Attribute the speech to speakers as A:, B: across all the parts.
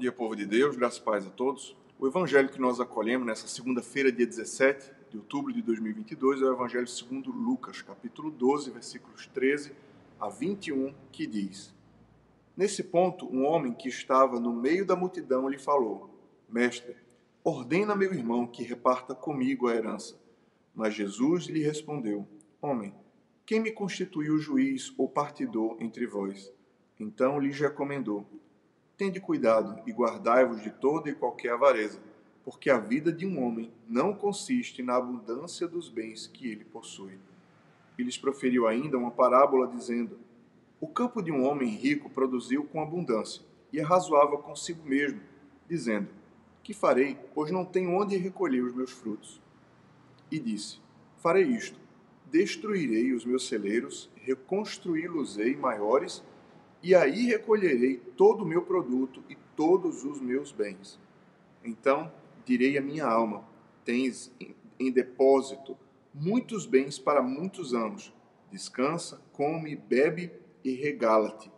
A: Dia, povo de Deus, graças e paz a todos. O evangelho que nós acolhemos nessa segunda-feira, dia 17 de outubro de 2022, é o evangelho segundo Lucas, capítulo 12, versículos 13 a 21, que diz: Nesse ponto, um homem que estava no meio da multidão lhe falou: Mestre, ordena meu irmão que reparta comigo a herança. Mas Jesus lhe respondeu: Homem, quem me constituiu juiz ou partidor entre vós? Então lhes recomendou: Tende cuidado e guardai-vos de toda e qualquer avareza, porque a vida de um homem não consiste na abundância dos bens que ele possui. E lhes proferiu ainda uma parábola, dizendo: O campo de um homem rico produziu com abundância, e arrazoava consigo mesmo, dizendo: Que farei, pois não tenho onde recolher os meus frutos? E disse: Farei isto: destruirei os meus celeiros, reconstruí-los-ei maiores e aí recolherei todo o meu produto e todos os meus bens. Então direi à minha alma: Tens em depósito muitos bens para muitos anos. Descansa, come, bebe e regala-te.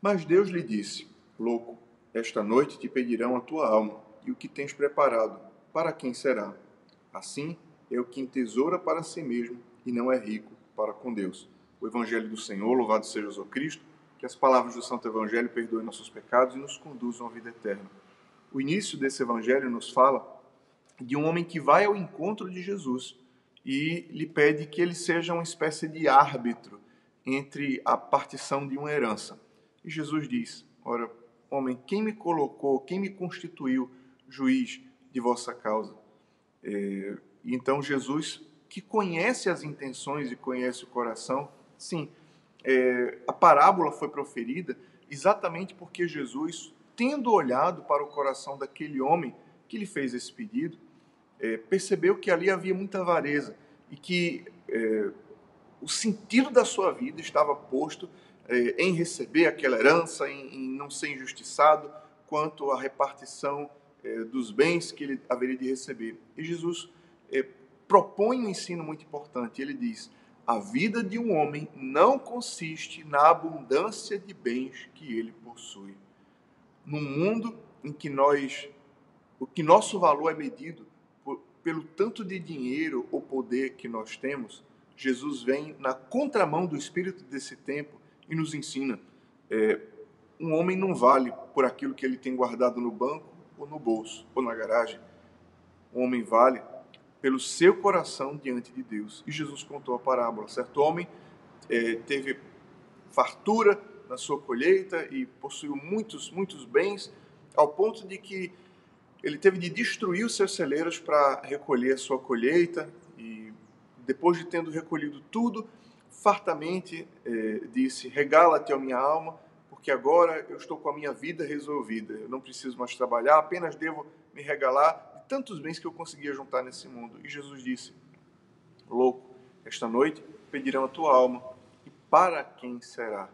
A: Mas Deus lhe disse: Louco, esta noite te pedirão a tua alma, e o que tens preparado, para quem será? Assim é o que entesoura para si mesmo e não é rico para com Deus. O Evangelho do Senhor, louvado seja o Cristo que as palavras do Santo Evangelho perdoem nossos pecados e nos conduzam à vida eterna. O início desse Evangelho nos fala de um homem que vai ao encontro de Jesus e lhe pede que ele seja uma espécie de árbitro entre a partição de uma herança. E Jesus diz: Ora, homem, quem me colocou, quem me constituiu juiz de vossa causa? É, então Jesus, que conhece as intenções e conhece o coração, sim, é, a parábola foi proferida exatamente porque Jesus, tendo olhado para o coração daquele homem que lhe fez esse pedido, é, percebeu que ali havia muita avareza e que é, o sentido da sua vida estava posto é, em receber aquela herança, em, em, não ser injustiçado quanto à repartição é, dos bens que ele haveria de receber. E Jesus é, propõe um ensino muito importante. Ele diz: a vida de um homem não consiste na abundância de bens que ele possui. Num mundo em que nós, o que nosso valor é medido por, pelo tanto de dinheiro ou poder que nós temos, Jesus vem na contramão do espírito desse tempo e nos ensina: é, um homem não vale por aquilo que ele tem guardado no banco ou no bolso ou na garagem. Um homem vale pelo seu coração diante de Deus. E Jesus contou a parábola. Certo homem é, teve fartura na sua colheita e possuiu muitos, muitos bens, ao ponto de que ele teve de destruir os seus celeiros para recolher a sua colheita. E depois de tendo recolhido tudo, fartamente é, disse: Regala-te a minha alma, porque agora eu estou com a minha vida resolvida. Eu não preciso mais trabalhar, apenas devo me regalar tantos bens que eu conseguia juntar nesse mundo. E Jesus disse: Louco, esta noite pedirão a tua alma. E para quem será?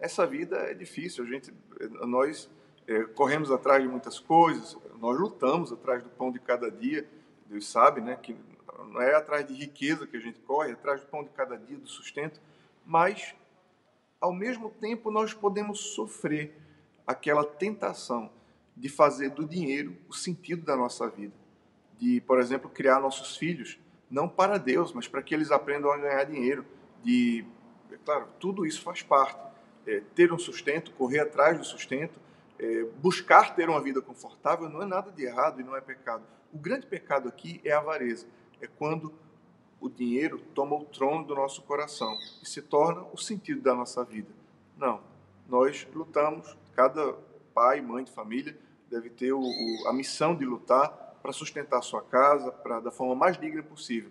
A: Essa vida é difícil. A gente, nós é, corremos atrás de muitas coisas. Nós lutamos atrás do pão de cada dia. Deus sabe, né, que não é atrás de riqueza que a gente corre, é atrás do pão de cada dia, do sustento. Mas, ao mesmo tempo, nós podemos sofrer aquela tentação de fazer do dinheiro o sentido da nossa vida. De, por exemplo, criar nossos filhos, não para Deus, mas para que eles aprendam a ganhar dinheiro. De, é claro, tudo isso faz parte. É, ter um sustento, correr atrás do sustento, é, buscar ter uma vida confortável não é nada de errado e não é pecado. O grande pecado aqui é a avareza. É quando o dinheiro toma o trono do nosso coração e se torna o sentido da nossa vida. Não. Nós lutamos, cada pai, mãe de família, deve ter o, o, a missão de lutar para sustentar a sua casa, para da forma mais digna possível.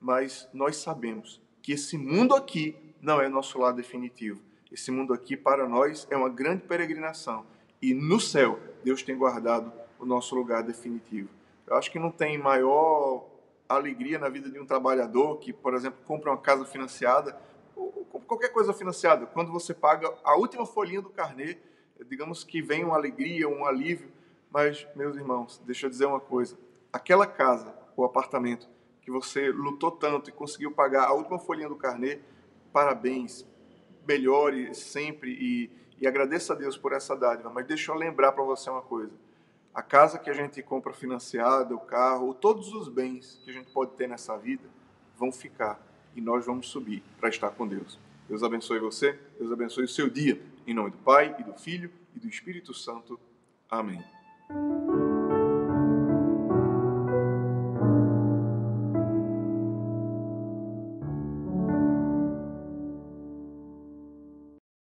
A: Mas nós sabemos que esse mundo aqui não é nosso lar definitivo. Esse mundo aqui para nós é uma grande peregrinação e no céu Deus tem guardado o nosso lugar definitivo. Eu acho que não tem maior alegria na vida de um trabalhador que, por exemplo, compra uma casa financiada ou qualquer coisa financiada, quando você paga a última folhinha do carnê digamos que vem uma alegria, um alívio, mas, meus irmãos, deixa eu dizer uma coisa: aquela casa o apartamento que você lutou tanto e conseguiu pagar a última folhinha do carnet, parabéns, melhore sempre e, e agradeça a Deus por essa dádiva. Mas deixa eu lembrar para você uma coisa: a casa que a gente compra financiada, o carro, todos os bens que a gente pode ter nessa vida vão ficar e nós vamos subir para estar com Deus. Deus abençoe você, Deus abençoe o seu dia. Em nome do Pai, e do Filho, e do Espírito Santo. Amém.